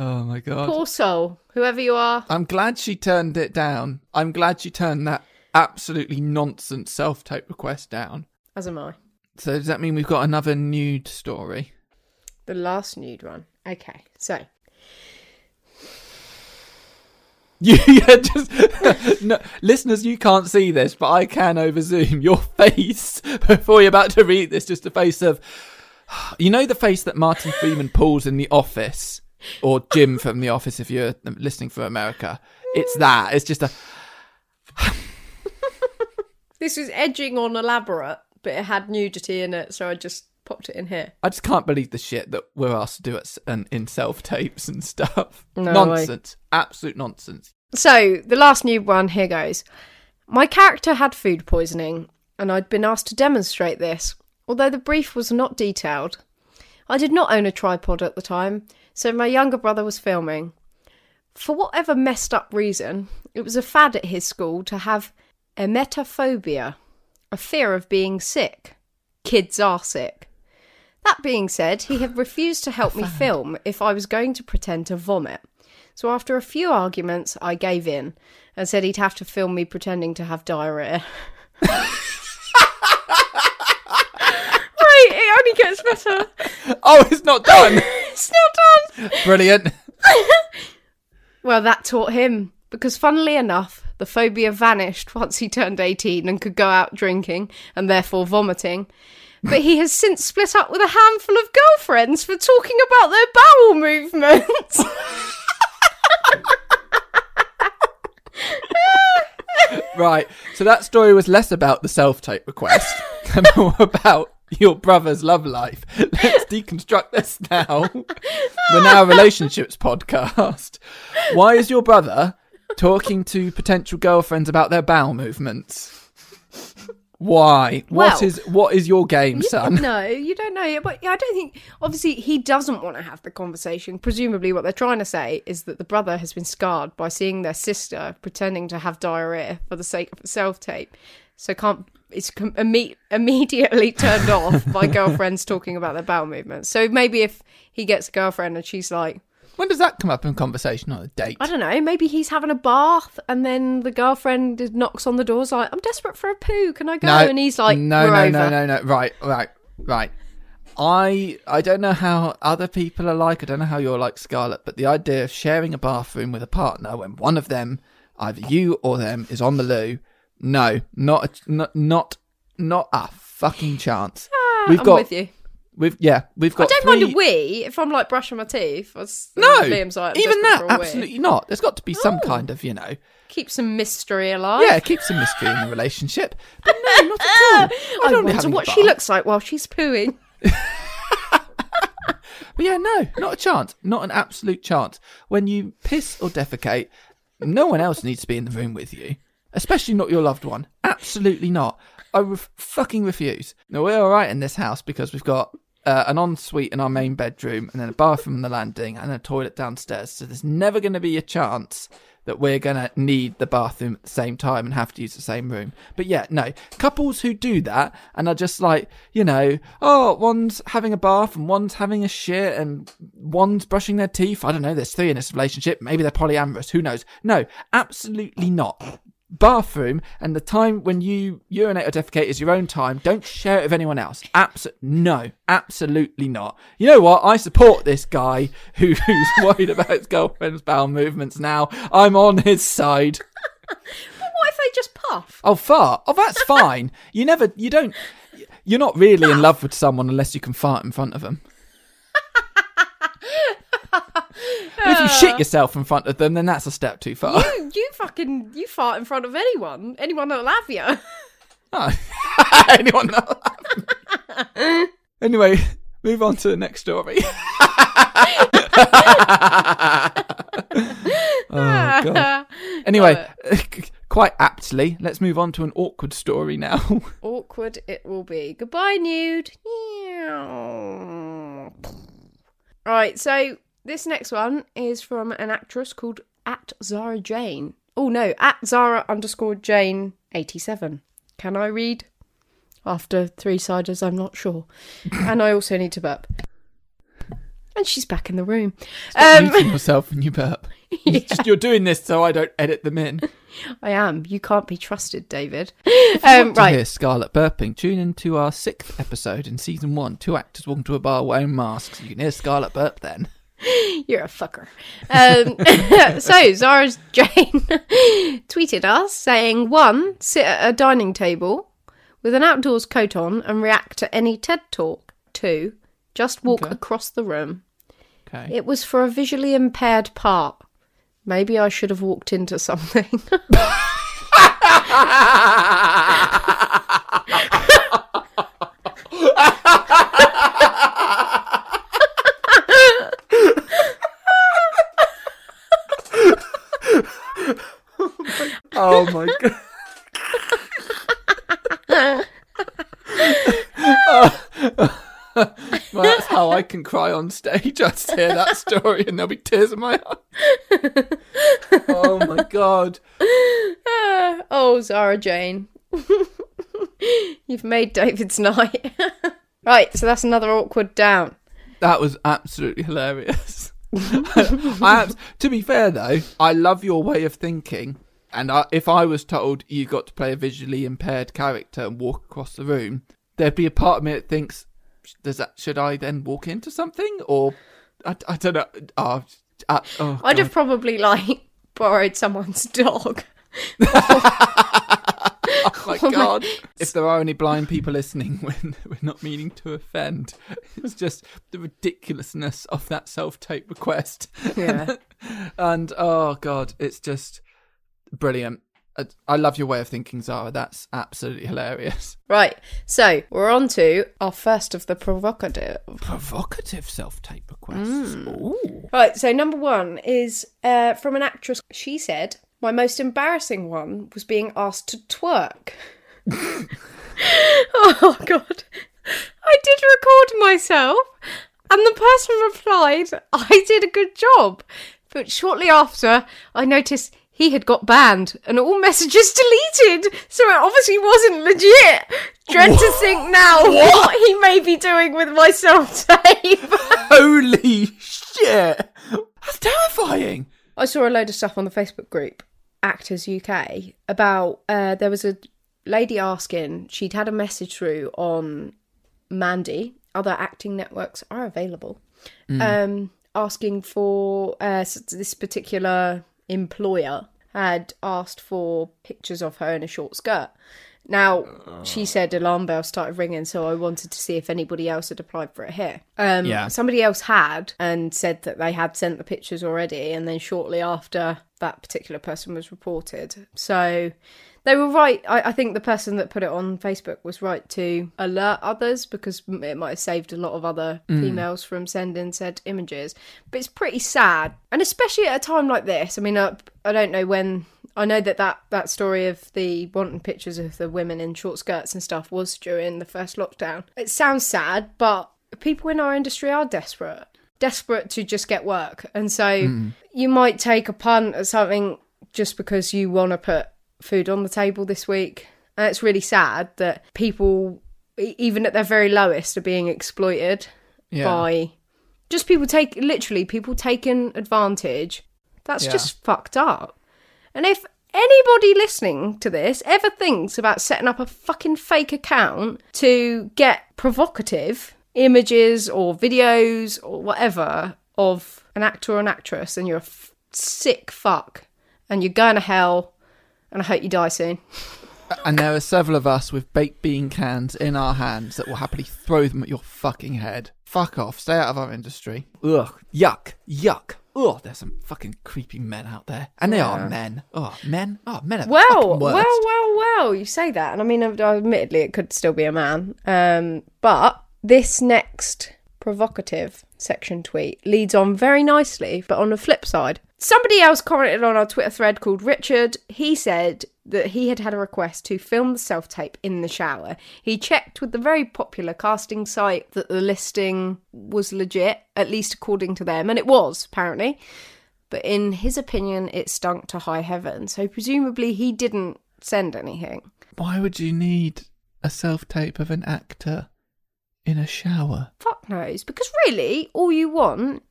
Oh, my God. Poor soul, whoever you are. I'm glad she turned it down. I'm glad she turned that absolutely nonsense self tape request down. As am I. So does that mean we've got another nude story? The last nude one. Okay, so You *laughs* yeah, just *laughs* no, listeners, you can't see this, but I can over Zoom. *laughs* Your face before you're about to read this, just a face of, *sighs* you know, the face that Martin Freeman pulls in The Office, or Jim from The Office, if you're listening for America. It's that. It's just a. *sighs* this was edging on elaborate, but it had nudity in it, so I just popped it in here. I just can't believe the shit that we're asked to do and in self tapes and stuff. *laughs* No nonsense, absolute nonsense. So, the last new one, here goes. My character had food poisoning, and I'd been asked to demonstrate this, although the brief was not detailed. I did not own a tripod at the time, so my younger brother was filming. For whatever messed up reason, it was a fad at his school to have emetophobia, a fear of being sick. Kids are sick. That being said, he had refused to help me film if I was going to pretend to vomit. So after a few arguments, I gave in and said he'd have to film me pretending to have diarrhea. *laughs* right, it only gets better. Oh, it's not done. *laughs* It's not done. Brilliant. *laughs* Well, that taught him because, funnily enough, the phobia vanished once he turned 18 and could go out drinking and therefore vomiting. But he has since split up with a handful of girlfriends for talking about their bowel movements. *laughs* Right. So that story was less about the self tape request *laughs* and more about your brother's love life. Let's deconstruct this now. We're now a relationships podcast. Why is your brother talking to potential girlfriends about their bowel movements? Why? What Well- is what is your game, son? no, you don't know yet. But I don't think, obviously, he doesn't want to have the conversation. Presumably, what they're trying to say is that the brother has been scarred by seeing their sister pretending to have diarrhea for the sake of self tape. So can't. It's com- imme- immediately *laughs* turned off by *laughs* girlfriends talking about their bowel movements. So maybe if he gets a girlfriend and she's like, When does that come up in conversation on a date? I don't know, maybe he's having a bath and then the girlfriend knocks on the door, is like, I'm desperate for a poo, can I go? and he's like, no, no, over. no, no, no. Right, right, right. I I don't know how other people are like. I don't know how you're like, Scarlett. But the idea of sharing a bathroom with a partner when one of them, either you or them, is on the loo, no, not a, not not not a fucking chance. we've Ah, I'm got with you. We've yeah we've got. I don't three... mind a wee if I'm like brushing my teeth. Was- No, Liam's like, even that, wee. absolutely not. There's got to be some Oh. kind of, you know, Keep some mystery alive. yeah, keep some mystery in the relationship. But no, not at all. *laughs* I don't having a what she looks like while she's pooing. *laughs* But yeah, no, not a chance. Not an absolute chance. When you piss or defecate, no one else needs to be in the room with you, especially not your loved one. Absolutely not. I ref- fucking refuse. Now, we're all right in this house because we've got uh, an ensuite in our main bedroom and then a bathroom on the landing and a toilet downstairs. So there's never going to be a chance that we're gonna need the bathroom at the same time and have to use the same room. But yeah, no. Couples who do that and are just like, you know, oh, one's having a bath and one's having a shit and one's brushing their teeth. I don't know, there's three in this relationship. Maybe they're polyamorous, who knows? No, absolutely not bathroom and the time when you urinate or defecate is your own time. Don't share it with anyone else. Abs- no, absolutely not. You know what? I support this guy who, *laughs* who's worried about his girlfriend's bowel movements now. I'm on his side. *laughs* But what if they just puff? Oh, fart. Oh, that's fine. You never, you don't, you're not really in love with someone unless you can fart in front of them. *laughs* But if you shit yourself in front of them, then that's a step too far. You, you fucking, you fart in front of anyone. Anyone that'll have you. Oh. Anyone know? *laughs* anyway, move on to the next story. *laughs* oh god. *laughs* Anyway, uh. quite aptly, let's move on to an awkward story now. Awkward it will be. Goodbye, nude. Right, so this next one is from an actress called at Zara Jane. Oh no, at Zara underscore Jane eighty seven. Can I read? After three ciders, I'm not sure. *laughs* and I also need to burp. And she's back in the room. Stop Um, *laughs* yourself when you burp. Yeah. You're doing this so I don't edit them in. *laughs* I am. You can't be trusted, David. Want Um, to right. hear Scarlett burping? Tune in to our sixth episode in season one. Two actors walk into a bar wearing masks. You can hear Scarlett burp then. You're a fucker. Um, *laughs* so, Zara Jane *laughs* tweeted us saying, one, sit at a dining table with an outdoors coat on and react to any TED talk. Two, just walk Okay. across the room. Okay. It was for a visually impaired part. Maybe I should have walked into something. *laughs* Oh my *laughs* god. *laughs* well, that's how I can cry on stage. I just hear that story and there'll be tears in my eyes. oh my god. *laughs* oh, Zara Jane. You've made David's night. right, so that's another awkward down. That was absolutely hilarious. I abs- to be fair though, I love your way of thinking. And I, if I was told you got to play a visually impaired character and walk across the room, there'd be a part of me that thinks, "Does that? Should I then walk into something, or I, I don't know." Oh, uh, oh, I'd God. have probably like *laughs* borrowed someone's *laughs* dog. *laughs* Oh my god! if there are any blind people listening, we're, we're not meaning to offend. It's just the ridiculousness of that self-tape request. Yeah. and oh god, it's just brilliant. I, love your way of thinking, Zara. That's absolutely hilarious. *laughs* Right, so we're on to our first of the provocative. Provocative self-tape requests. Ooh. Right, so number one is uh, from an actress. She said, My most embarrassing one was being asked to twerk. *laughs* *laughs* oh, God. I did record myself, and the person replied, I did a good job. But shortly after, I noticed he had got banned and all messages *laughs* deleted, so it obviously wasn't legit. Dread to think now *laughs* what he may be doing with my self tape. *laughs* Holy shit! That's terrifying. I saw a load of stuff on the Facebook group, Actors UK, about uh, there was a lady asking, she'd had a message through on Mandy, other acting networks are available, um, asking for uh, this particular employer had asked for pictures of her in a short skirt. Now, she said alarm bell started ringing, so I wanted to see if anybody else had applied for it here. Um, Yeah. Somebody else had and said that they had sent the pictures already, and then shortly after that particular person was reported. So they were right. I, I think the person that put it on Facebook was right to alert others because it might have saved a lot of other hmm. females from sending said images. But it's pretty sad, and especially at a time like this. I mean, I, I don't know when. I know that, that that story of the wanting pictures of the women in short skirts and stuff was during the first lockdown. It sounds sad, but people in our industry are desperate desperate to just get work and so hmm. you might take a punt at something just because you want to put food on the table this week. And it's really sad that people, even at their very lowest, are being exploited Yeah. by just people take literally people taking advantage. That's Yeah. just fucked up. And if anybody listening to this ever thinks about setting up a fucking fake account to get provocative images or videos or whatever of an actor or an actress and you're a f- sick fuck and you're going to hell and I hope you die soon. And there are several of us with baked bean cans in our hands that will happily throw them at your fucking head. Fuck off. Stay out of our industry. Ugh. Yuck. Yuck. Ugh. There's some fucking creepy men out there. And they are men. Oh, men? Oh, men are the Well, well, well, well. You say that, and I mean, admittedly, it could still be a man. Um, but this next provocative section tweet leads on very nicely, but on the flip side, somebody else commented on our Twitter thread called Richard. He said that he had had a request to film the self tape in the shower. He checked with the very popular casting site that the listing was legit, at least according to them, and it was apparently but in his opinion, it stunk to high heaven. So presumably he didn't send anything. Why would you need a self tape of an actor in a shower? Fuck knows. Because really, all you want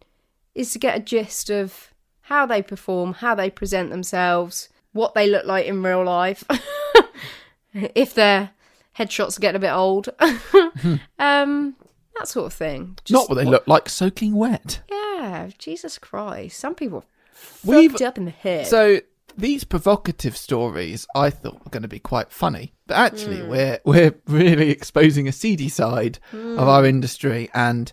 is to get a gist of how they perform, how they present themselves, what they look like in real life, *laughs* if their headshots get a bit old, *laughs* um, that sort of thing. Just- Not what they look like soaking wet. Yeah, Jesus Christ. Some people We've- fucked up in the head. So these provocative stories I thought were going to be quite funny, but actually Hmm. we're we're really exposing a seedy side of our industry. And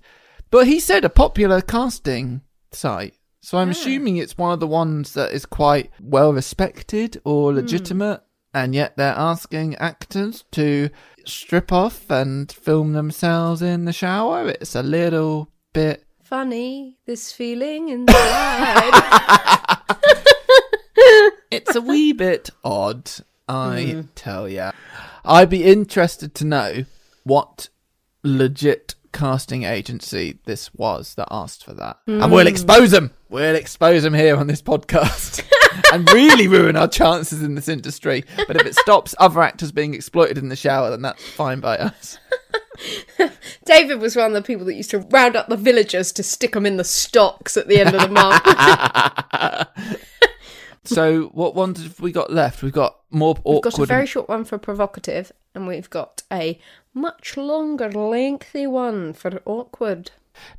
but he said a popular casting site, so I'm assuming it's one of the ones that is quite well respected or Hmm. legitimate. And yet they're asking actors to strip off and film themselves in the shower. It's a little bit Funny, this feeling inside. *laughs* *laughs* it's a wee bit odd, I hmm. tell ya. I'd be interested to know what legit casting agency this was that asked for that. And we'll hmm. expose them. We'll expose them here on this podcast. *laughs* and really ruin our chances in this industry. But if it stops other actors being exploited in the shower, then that's fine by us. *laughs* David was one of the people that used to round up the villagers to stick them in the stocks at the end of the month. *laughs* So, what ones have we got left? We've got more awkward. we've got a very short one for provocative, and we've got a much longer, lengthy one for awkward.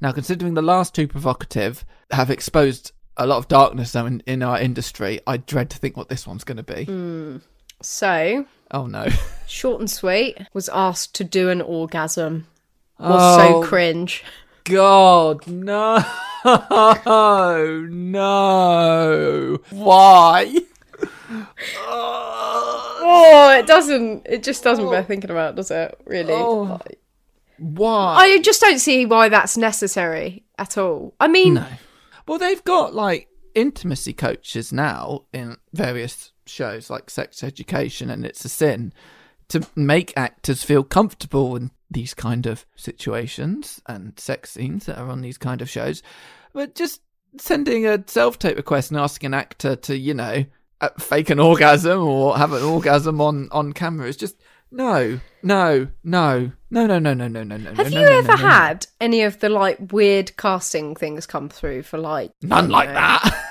Now, considering the last two provocative have exposed a lot of darkness now in, in our industry, I dread to think what this one's going to be. Mm. So, Oh no! short and sweet, was asked to do an orgasm. *laughs* Was Oh. so cringe. God, no, no! Why? Oh, it doesn't. It just doesn't bear thinking about, does it? Really? Oh. Why? I just don't see why that's necessary at all. I mean, No. Well, they've got like intimacy coaches now in various shows like Sex Education and It's a Sin to make actors feel comfortable in these kind of situations and sex scenes that are on these kind of shows. But just sending a self tape request and asking an actor to, you know, uh, fake an orgasm or have an orgasm on, on camera is just no, no, no, no, no, no, no, no, no, no. have no, you no, ever no. had any of the like weird casting things come through for like none like know, that?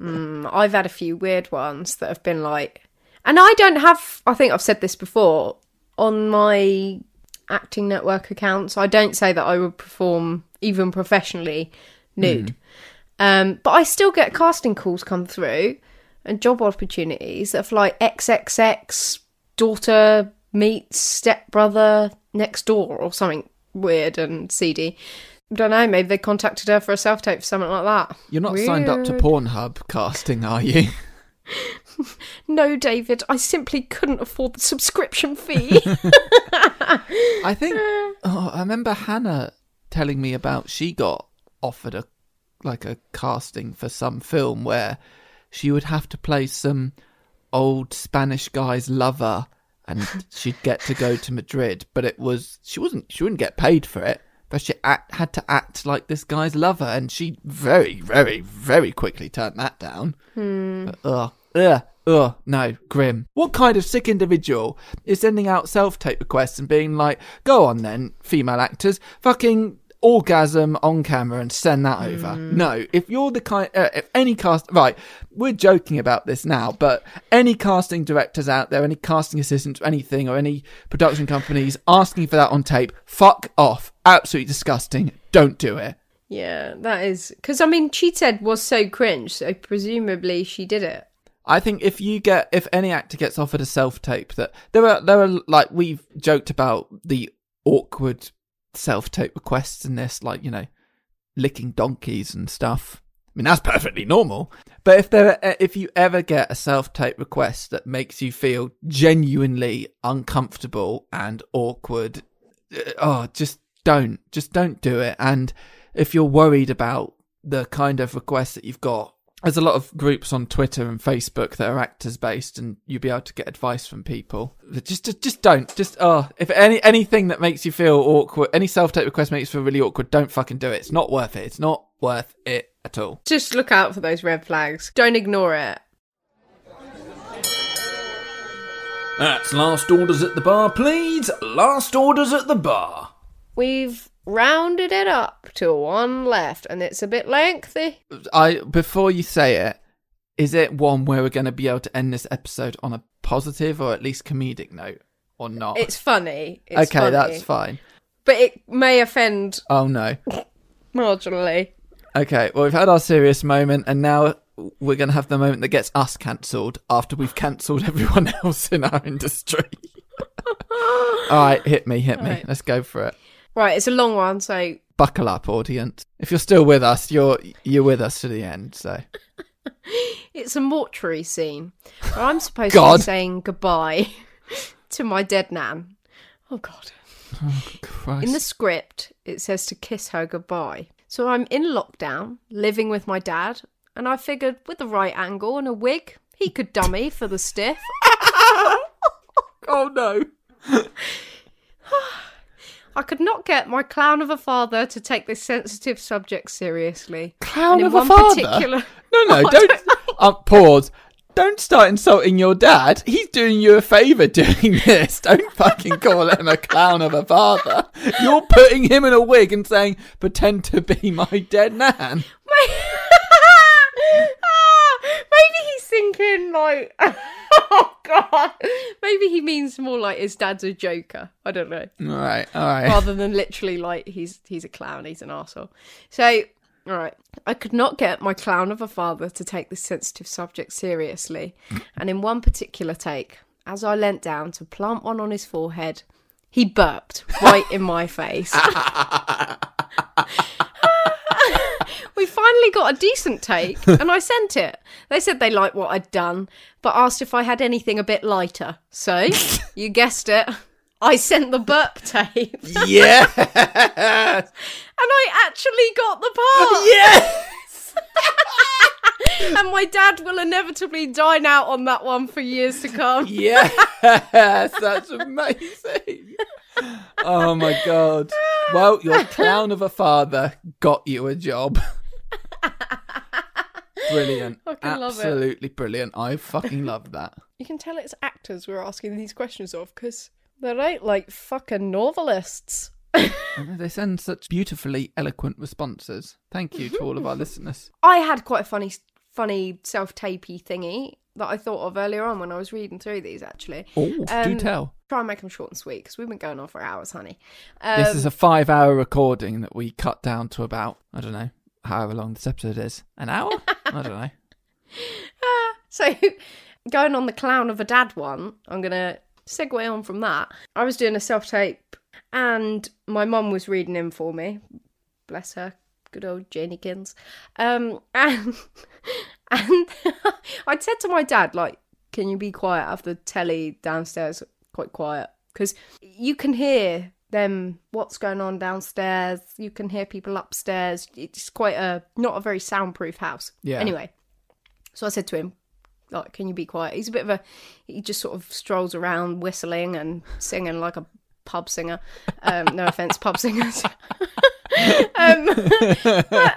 Mm, I've had a few weird ones that have been like, and I don't have. I think I've said this before on my acting network accounts. I don't say that I would perform even professionally nude, um, but I still get casting calls come through and job opportunities of like XXX daughter meets stepbrother next door or something weird and seedy. I Don't know. Maybe they contacted her for a self tape, for something like that. You're not signed up to Pornhub casting, are you? *laughs* *laughs* No, David, I simply couldn't afford the subscription fee. *laughs* I think. Uh. Oh, I remember Hannah telling me about she got offered a like a casting for some film where she would have to play some old Spanish guy's lover, and *laughs* she'd get to go to Madrid. But it was she wasn't she wouldn't get paid for it. But she act, had to act like this guy's lover, and she very, very, very quickly turned that down. Hmm. But, ugh, ugh, no, grim. What kind of sick individual is sending out self tape requests and being like, go on then, female actors, fucking orgasm on camera and send that over. No, if you're the kind, uh, if any cast, right, we're joking about this now, but any casting directors out there, any casting assistants, anything, or any production companies asking for that on tape, fuck off. Absolutely disgusting. Don't do it. Yeah, that is because I mean, she said was so cringe, so presumably she did it. I think if you get if any actor gets offered a self tape that there are there are like we've joked about the awkward self tape requests in this like you know licking donkeys and stuff. I mean that's perfectly normal. But if there are, if you ever get a self tape request that makes you feel genuinely uncomfortable and awkward, uh, oh just don't just don't do it. And if you're worried about the kind of requests that you've got there's a lot of groups on Twitter and Facebook that are actors based, and you'll be able to get advice from people. Just, just, just don't. Just, oh, if any anything that makes you feel awkward, any self tape request makes you feel really awkward, don't fucking do it. It's not worth it. It's not worth it at all. Just look out for those red flags. Don't ignore it. That's last orders at the bar, please. Last orders at the bar. We've rounded it up to one left, and it's a bit lengthy. I before you say it, is it one where we're going to be able to end this episode on a positive or at least comedic note, or not? It's funny. It's okay, funny. that's fine. But it may offend Oh no. marginally. Okay, well, we've had our serious moment, and now we're going to have the moment that gets us cancelled after we've cancelled *laughs* everyone else in our industry. *laughs* All right, hit me, hit me. Right. Let's go for it. Right, it's a long one, so Buckle up, audience. If you're still with us, you're you're with us to the end. So, *laughs* it's a mortuary scene where I'm supposed to God. be saying goodbye *laughs* to my dead nan. Oh God. Christ. In the script, it says to kiss her goodbye. So I'm in lockdown, living with my dad, and I figured with the right angle and a wig, he could dummy for the stiff. *laughs* oh no. I could not get my clown of a father to take this sensitive subject seriously. Clown of a father. particular- No, no, *laughs* I don't. don't. Uh, pause. Don't start insulting your dad. He's doing you a favour doing *laughs* this. Don't fucking call him a clown of a father. You're putting him in a wig and saying, pretend to be my dead nan. Ah, *laughs* Maybe he's thinking like, *laughs* oh god. Maybe he means more like his dad's a joker. I don't know. All right, all right. rather than literally like he's he's a clown, he's an asshole. So, all right, I could not get my clown of a father to take this sensitive subject seriously, and in one particular take, as I leant down to plant one on his forehead, he burped right in my face. *laughs* *laughs* we finally got a decent take, *laughs* and I sent it. They said they liked what I'd done, but asked if I had anything a bit lighter. So, *laughs* you guessed it. I sent the burp tape. yeah. *laughs* And I actually got the part. yes. And my dad will inevitably dine out on that one for years to come. Yes. That's amazing. Oh my god. Well, your clown of a father got you a job. *laughs* Brilliant. Fucking love it. Absolutely brilliant. I fucking love *laughs* that. You can tell it's actors we're asking these questions of because they're ain't like fucking novelists. They send such beautifully eloquent responses. Thank you to all of our *laughs* listeners. I had quite a funny, funny self-tapey thingy that I thought of earlier on when I was reading through these. Actually, Oh, do Um, tell. try and make them short and sweet because we've been going on for hours, honey. This Um, is a five hour recording that we cut down to about, I don't know, however long this episode is. An hour? I don't know. *laughs* So, going on the clown of a dad one, I'm gonna segue on from that. I was doing a self tape, and my mum was reading in for me. Bless her, good old Janekins. Um, *laughs* and and *laughs* I'd said to my dad, like, "Can you be quiet? Have the telly downstairs quite quiet because you can hear." Them what's going on downstairs you can hear people upstairs it's quite a not a very soundproof house Yeah. anyway so I said to him, like, can you be quiet? He's a bit of a, he just sort of strolls around whistling and singing like a pub singer. Um, no offense, pub singers. *laughs* um, *laughs* but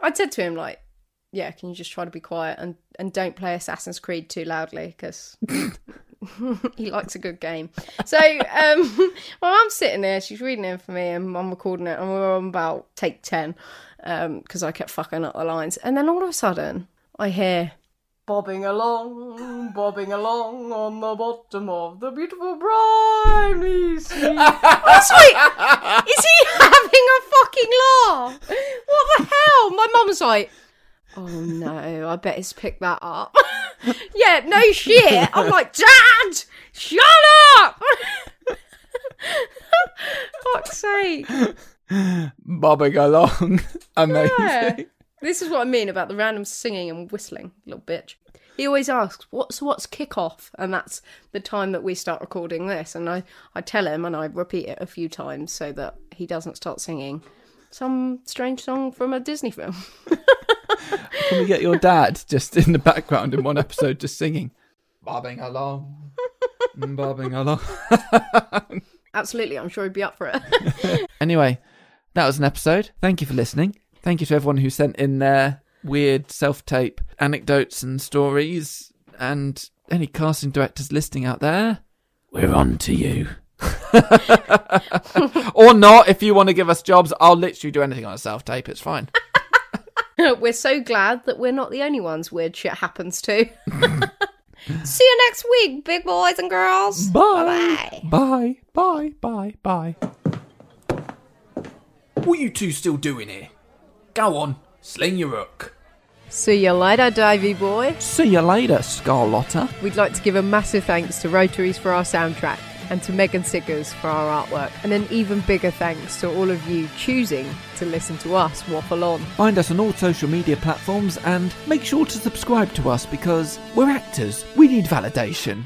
I said to him, like, yeah, can you just try to be quiet and and don't play Assassin's Creed too loudly because *laughs* he likes a good game. So um, *laughs* my mum's sitting there, she's reading it for me, and I'm recording it, and we're on about take ten because I kept fucking up the lines, and then all of a sudden I hear. Bobbing along, bobbing along on the bottom of the beautiful briny sea. *laughs* I was like, is he having a fucking laugh? What the hell? My mum's like, oh no, I bet he's picked that up. *laughs* yeah, no shit. I'm like, Dad, shut up! *laughs* Fuck's sake. Bobbing along. *laughs* Amazing. Yeah. This is what I mean about the random singing and whistling, little bitch. He always asks, "What's what's kickoff?" And that's the time that we start recording this. And I I tell him, and I repeat it a few times so that he doesn't start singing some strange song from a Disney film. *laughs* Can we get your dad just in the background in one episode just singing? Bobbing along. Bobbing along. *laughs* Absolutely, I'm sure he'd be up for it. *laughs* Anyway, that was an episode. Thank you for listening. Thank you to everyone who sent in their weird self tape anecdotes and stories, and any casting directors listening out there. We're on to you. *laughs* or not, if you want to give us jobs, I'll literally do anything on a self tape. It's fine. *laughs* *laughs* we're so glad that we're not the only ones weird shit happens to. See you next week, big boys and girls. Bye. Bye-bye. Bye. Bye. Bye. Bye. What are you two still doing here? Go on, sling your hook. See you later, Davy boy. See you later, Scarlotta. We'd like to give a massive thanks to Rotaries for our soundtrack and to Megan Siggers for our artwork. And an even bigger thanks to all of you choosing to listen to us waffle on. Find us on all social media platforms and make sure to subscribe to us because we're actors. We need validation.